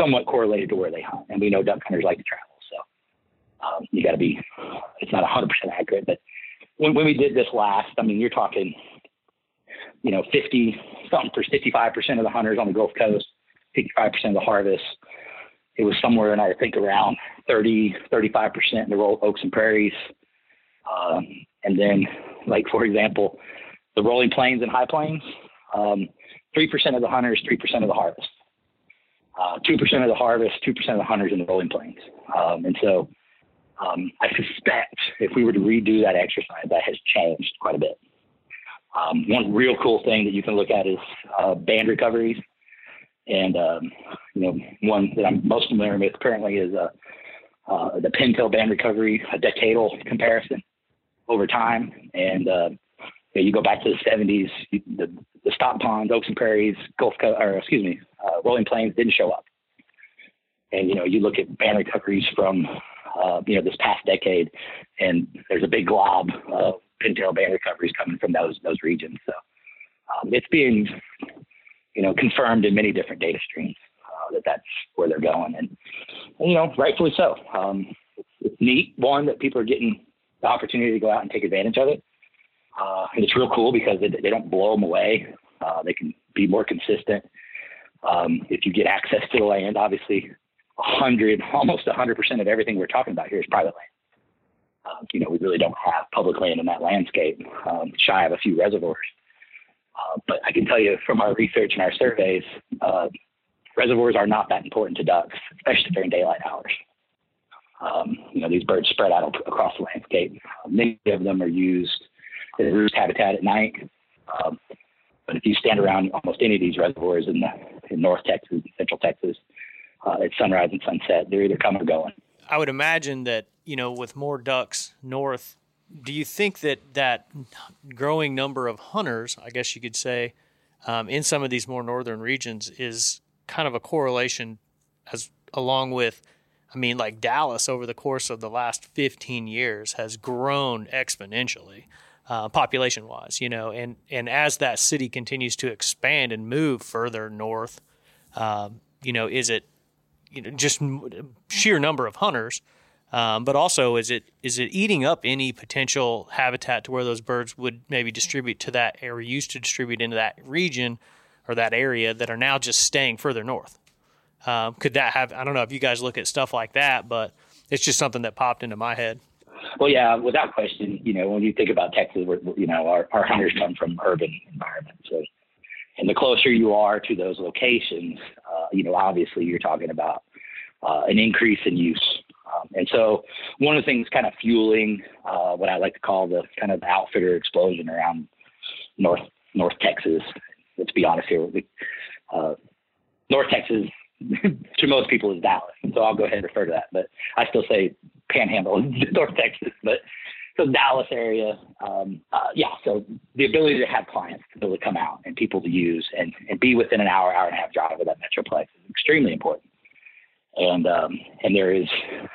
[SPEAKER 4] somewhat correlated to where they hunt, and we know duck hunters like to travel, so um, you got to be. It's not 100% accurate, but when, when we did this last, I mean, you're talking you know, 50 something for 55% of the hunters on the Gulf Coast, 55% of the harvest. It was somewhere in, I think, around 30, 35% in the Royal Oaks and Prairies. Um, and then, like, for example, the rolling plains and high plains, um, 3% of the hunters, 3% of the harvest. Uh, 2% of the harvest, 2% of the hunters in the rolling plains. Um, and so um, I suspect if we were to redo that exercise, that has changed quite a bit. Um, one real cool thing that you can look at is uh, band recoveries, and um, you know one that I'm most familiar with currently is uh, uh, the pintail band recovery, a decadal comparison over time, and uh, you, know, you go back to the 70s, you, the, the stock ponds, oaks and prairies, Gulf or excuse me, uh, rolling plains didn't show up, and you know you look at band recoveries from uh, you know this past decade, and there's a big glob of pintail band recoveries coming from those those regions. So um, it's being you know confirmed in many different data streams uh, that that's where they're going, and, you know rightfully so. Um, it's, neat one that people are getting the opportunity to go out and take advantage of it. Uh, and it's real cool because they, they don't blow them away. Uh, they can be more consistent. Um, if you get access to the land, obviously, a hundred, [LAUGHS] almost a hundred percent of everything we're talking about here is private land. Uh, you know, we really don't have public land in that landscape, um, shy of a few reservoirs. Uh, but I can tell you from our research and our surveys, uh, reservoirs are not that important to ducks, especially during daylight hours. Um, you know, these birds spread out across the landscape. Uh, many of them are used as roost habitat at night. Um, but if you stand around almost any of these reservoirs in, the, in North Texas, Central Texas, uh, at sunrise and sunset, they're either coming or going.
[SPEAKER 3] I would imagine that you know with more ducks north, do you think that that growing number of hunters, I guess you could say, um, in some of these more northern regions is kind of a correlation as along with I mean, like Dallas over the course of the last 15 years has grown exponentially, uh, population wise, you know, and, and as that city continues to expand and move further north, um, you know, is it you know just sheer number of hunters, um, but also is it is it eating up any potential habitat to where those birds would maybe distribute to that area used to distribute into that region or that area that are now just staying further north? Um, could that have? I don't know if you guys look at stuff like that, but it's just something that popped into my head.
[SPEAKER 4] Well, yeah, without question. You know, when you think about Texas, you know, our, our hunters come from urban environments, so and the closer you are to those locations, uh, you know, obviously you're talking about uh, an increase in use. Um, and so one of the things kind of fueling uh, what I like to call the kind of outfitter explosion around North North Texas. Let's be honest here. Uh, North Texas [LAUGHS] to most people is Dallas, so I'll go ahead and refer to that. But I still say Panhandle [LAUGHS] North Texas. But so Dallas area, um, uh, yeah. So the ability to have clients to be able to come out and people to use and, and be within an hour, hour and a half drive of that metroplex is extremely important. And um, and there is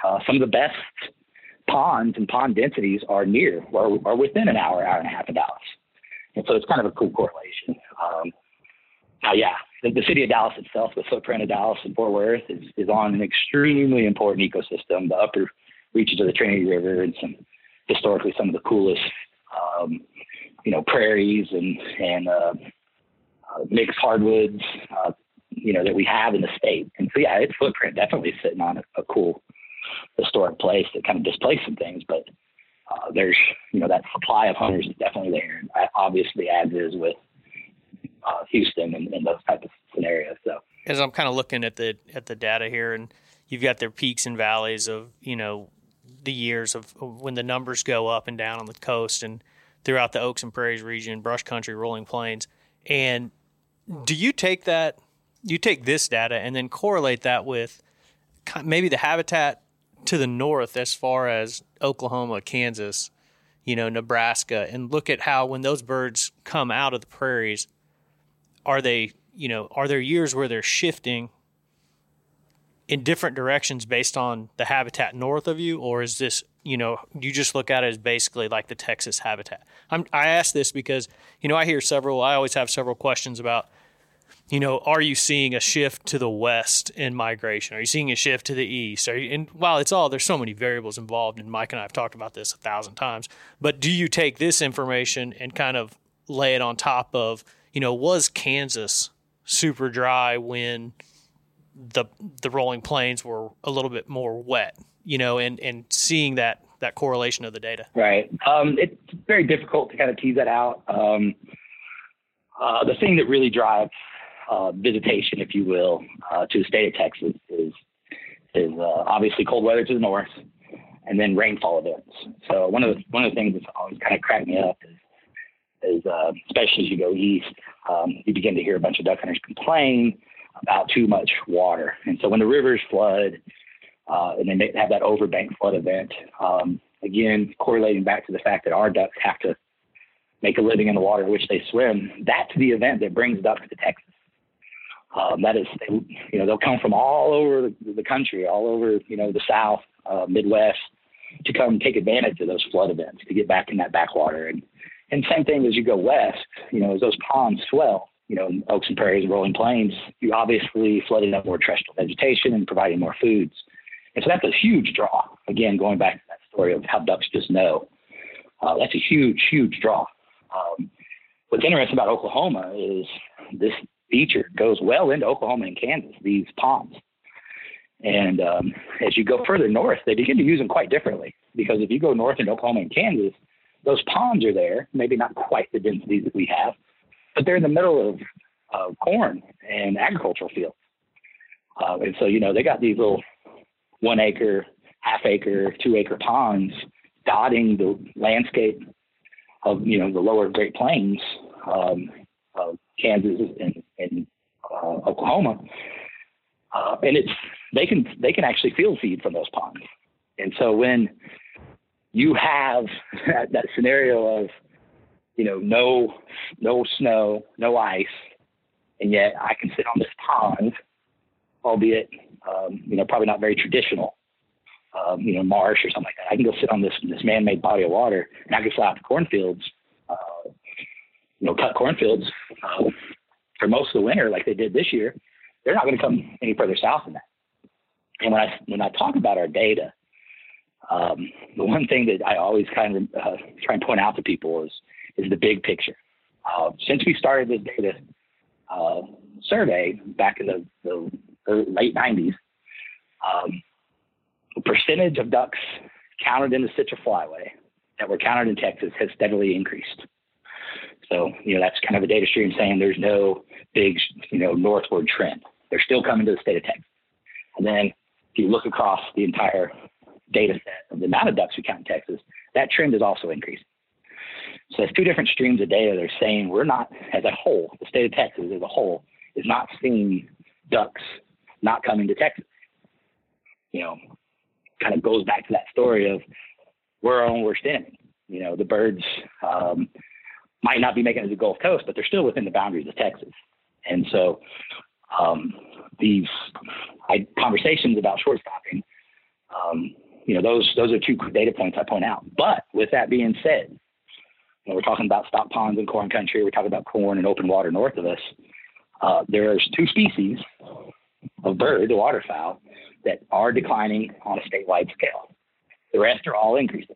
[SPEAKER 4] uh, some of the best ponds and pond densities are near or within an hour, hour and a half of Dallas. And so it's kind of a cool correlation. Um, now, yeah, the, the, city of Dallas itself, the footprint of Dallas and Fort Worth, is, is on an extremely important ecosystem. The upper reaches of the Trinity River and some historically some of the coolest, um, you know, prairies and and uh, uh, mixed hardwoods, uh, you know, that we have in the state. And so, yeah, its footprint definitely sitting on a, a cool historic place that kind of displaced some things, but uh, there's, you know, that supply of hunters is definitely there. And obviously, as is with uh, Houston and, and, those type of scenarios. So
[SPEAKER 3] as I'm kind of looking at the at the data here, and you've got their peaks and valleys of you know the years of when the numbers go up and down on the coast and throughout the Oaks and Prairies region, brush country, rolling plains. And do you take that? You take this data and then correlate that with maybe the habitat to the north, as far as Oklahoma, Kansas, you know, Nebraska, and look at how when those birds come out of the prairies, are they, you know, are there years where they're shifting in different directions based on the habitat north of you, or is this, you know, you just look at it as basically like the Texas habitat? I'm, I ask this because, you know, I hear several, I always have several questions about, you know, are you seeing a shift to the west in migration? Are you seeing a shift to the east? Are you, and while it's all, there's so many variables involved, and Mike and I have talked about this a thousand times, but do you take this information and kind of lay it on top of, you know, was Kansas super dry when the the rolling plains were a little bit more wet, you know, and and seeing that that correlation of the data.
[SPEAKER 4] Right. Um, it's very difficult to kind of tease that out. Um, uh, the thing that really drives uh, visitation, if you will, uh, to the state of Texas is is uh, obviously cold weather to the north, and then rainfall events. So one of the one of the things that's always kind of cracked me up is is uh, especially as you go east, um, you begin to hear a bunch of duck hunters complain about too much water. And so when the rivers flood, uh, and then they have that overbank flood event, um, again, correlating back to the fact that our ducks have to make a living in the water in which they swim, that's the event that brings ducks to Texas. Um, that is, they, you know, they'll come from all over the, country, all over, you know, the South, uh, Midwest, to come take advantage of those flood events to get back in that backwater. And and same thing as you go west, you know, as those ponds swell, you know, oaks and prairies rolling plains, you obviously flooding up more terrestrial vegetation and providing more foods. And so that's a huge draw. Again, going back to that story of how ducks just know, uh, that's a huge, huge draw. Um, what's interesting about Oklahoma is this feature goes well into Oklahoma and Kansas, these ponds. And um, as you go further north, they begin to use them quite differently. Because if you go north into Oklahoma and Kansas, those ponds are there, maybe not quite the densities that we have, but they're in the middle of uh, corn and agricultural fields. Uh, and so, you know, they got these little one acre, half acre, two acre ponds dotting the landscape of, you know, the lower Great Plains um, of Kansas and, and uh, Oklahoma. Uh, and it's they can they can actually field feed from those ponds. And so when you have [LAUGHS] that, that scenario of you know, no no snow, no ice, and yet I can sit on this pond, albeit um, you know probably not very traditional, um, you know, marsh or something like that. I can go sit on this this man-made body of water, and I can fly out to cornfields, you know, cut cornfields uh, for most of the winter, like they did this year. They're not going to come any further south than that. And when I when I talk about our data, um, the one thing that I always kind of uh, try and point out to people is is the big picture. Uh, since we started this data uh, survey back in the, the late 90s, um, the percentage of ducks counted in the Central Flyway that were counted in Texas has steadily increased. So, you know, that's kind of a data stream saying there's no big, you know, northward trend. They're still coming to the state of Texas. And then if you look across the entire data set of the amount of ducks we count in Texas, that trend is also increasing. So there's two different streams of data. They're saying we're not, as a whole, the state of Texas as a whole is not seeing ducks not coming to Texas. You know, kind of goes back to that story of where we're on worst enemy. You know, the birds um, might not be making it to the Gulf Coast, but they're still within the boundaries of Texas. And so um, these I, conversations about short stopping, um, you know, those those are two data points I point out. But with that being said, you know, we're talking about stock ponds in corn country. We're talking about corn and open water north of us. Uh, there's two species of bird, the waterfowl, that are declining on a statewide scale. The rest are all increasing,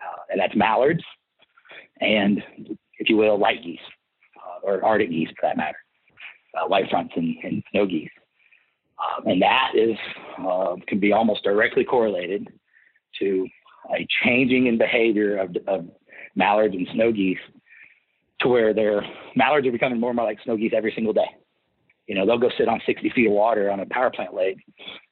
[SPEAKER 4] uh, and that's mallards and, if you will, white geese uh, or Arctic geese for that matter, uh, white fronts and, and snow geese. Um, and that is uh, can be almost directly correlated to a changing in behavior of, of mallards and snow geese to where their mallards are becoming more and more like snow geese every single day. You know, they'll go sit on 60 feet of water on a power plant lake,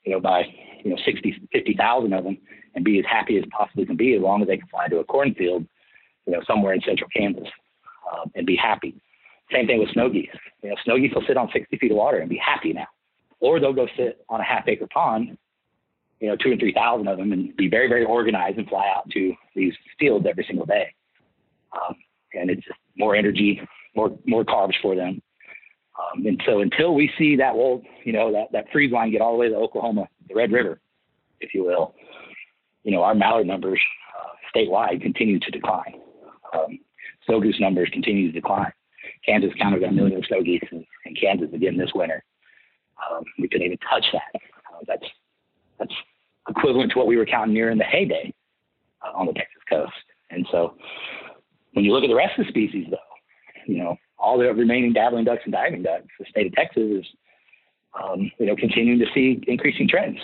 [SPEAKER 4] you know, by, you know, 60, 50,000 of them and be as happy as possibly can be as long as they can fly to a cornfield, you know, somewhere in central Kansas um, and be happy. Same thing with snow geese. You know, snow geese will sit on 60 feet of water and be happy now. Or they'll go sit on a half acre pond, you know, two and 3,000 of them and be very, very organized and fly out to these fields every single day. Um, and it's just more energy, more, more carbs for them. Um, and so until we see that well, you know, that, that freeze line get all the way to Oklahoma, the Red River, if you will, you know, our mallard numbers uh, statewide continue to decline. Um, goose numbers continue to decline. Kansas counted a million snow geese in, in Kansas again this winter. Um, we couldn't even touch that. Uh, that's that's equivalent to what we were counting near in the heyday uh, on the Texas coast. And so, when you look at the rest of the species, though, you know, all the remaining dabbling ducks and diving ducks, the state of Texas is, um, you know, continuing to see increasing trends.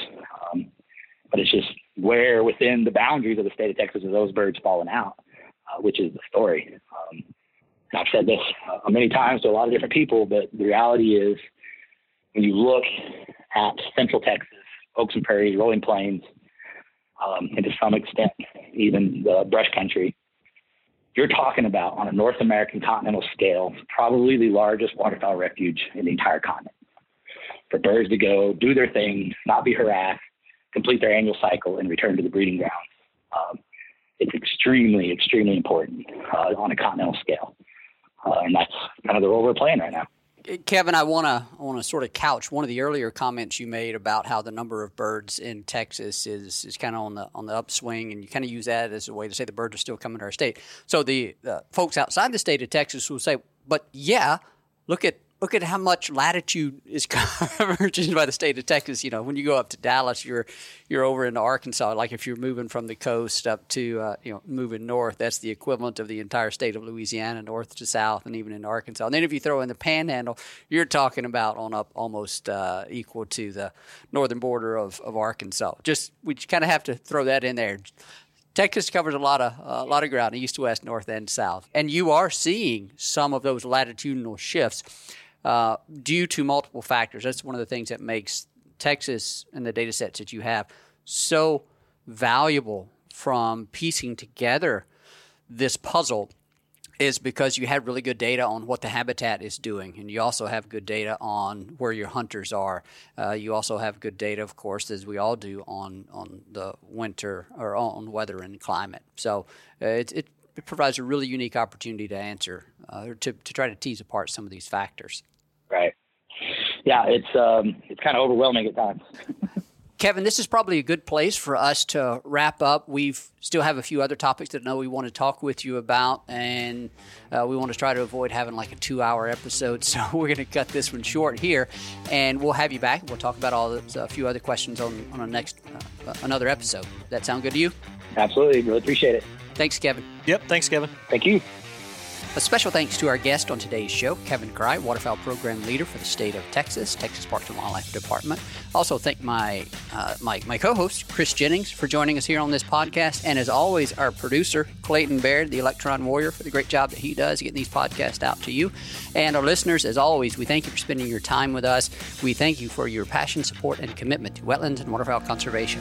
[SPEAKER 4] Um, but it's just where within the boundaries of the state of Texas are those birds falling out, uh, which is the story. Um, I've said this uh, many times to a lot of different people, but the reality is when you look at Central Texas, Oaks and Prairies, Rolling Plains, um, and to some extent even the brush country, you're talking about on a North American continental scale, probably the largest waterfowl refuge in the entire continent. For birds to go do their thing, not be harassed, complete their annual cycle, and return to the breeding grounds. Um, it's extremely, extremely important uh, on a continental scale, uh, and that's kind of the role we're playing right now.
[SPEAKER 2] Kevin, I want to I want to sort of couch one of the earlier comments you made about how the number of birds in Texas is is kind of on the on the upswing, and you kind of use that as a way to say the birds are still coming to our state. So the uh, folks outside the state of Texas will say, "But yeah, look at look at how much latitude is [LAUGHS] covered by the state of Texas. You know, when you go up to Dallas, you're you're over into Arkansas. Like if you're moving from the coast up to uh, you know moving north, that's the equivalent of the entire state of Louisiana, north to south, and even in Arkansas. And then if you throw in the Panhandle, you're talking about on up almost uh, equal to the northern border of, of Arkansas. Just we kind of have to throw that in there. Texas covers a lot of uh, a lot of ground, east, to west, north, and south, and you are seeing some of those latitudinal shifts uh, due to multiple factors. That's one of the things that makes Texas and the data sets that you have so valuable from piecing together this puzzle is because you have really good data on what the habitat is doing, and you also have good data on where your hunters are. Uh, you also have good data, of course, as we all do, on on the winter or on weather and climate. So uh, it, it provides a really unique opportunity to answer uh, to to try to tease apart some of these factors.
[SPEAKER 4] Right. Yeah, it's um, it's kind of overwhelming at times. [LAUGHS]
[SPEAKER 2] Kevin, this is probably a good place for us to wrap up. We still have a few other topics that I know we want to talk with you about, and uh, we want to try to avoid having like a two-hour episode. [LAUGHS] So we're going to cut this one short here, and we'll have you back. We'll talk about all the, a few other questions on on a next uh, another episode. That sound good to you?
[SPEAKER 4] Absolutely, really appreciate it.
[SPEAKER 2] Thanks, Kevin.
[SPEAKER 3] Yep, thanks, Kevin.
[SPEAKER 4] Thank you.
[SPEAKER 2] A special thanks to our guest on today's show, Kevin Kraai, Waterfowl Program Leader for the state of Texas, Texas Parks and Wildlife Department. Also, thank my, uh, my, my co host, Chris Jennings, for joining us here on this podcast. And as always, our producer, Clayton Baird, the Electron Warrior, for the great job that he does getting these podcasts out to you. And our listeners, as always, we thank you for spending your time with us. We thank you for your passion, support, and commitment to wetlands and waterfowl conservation.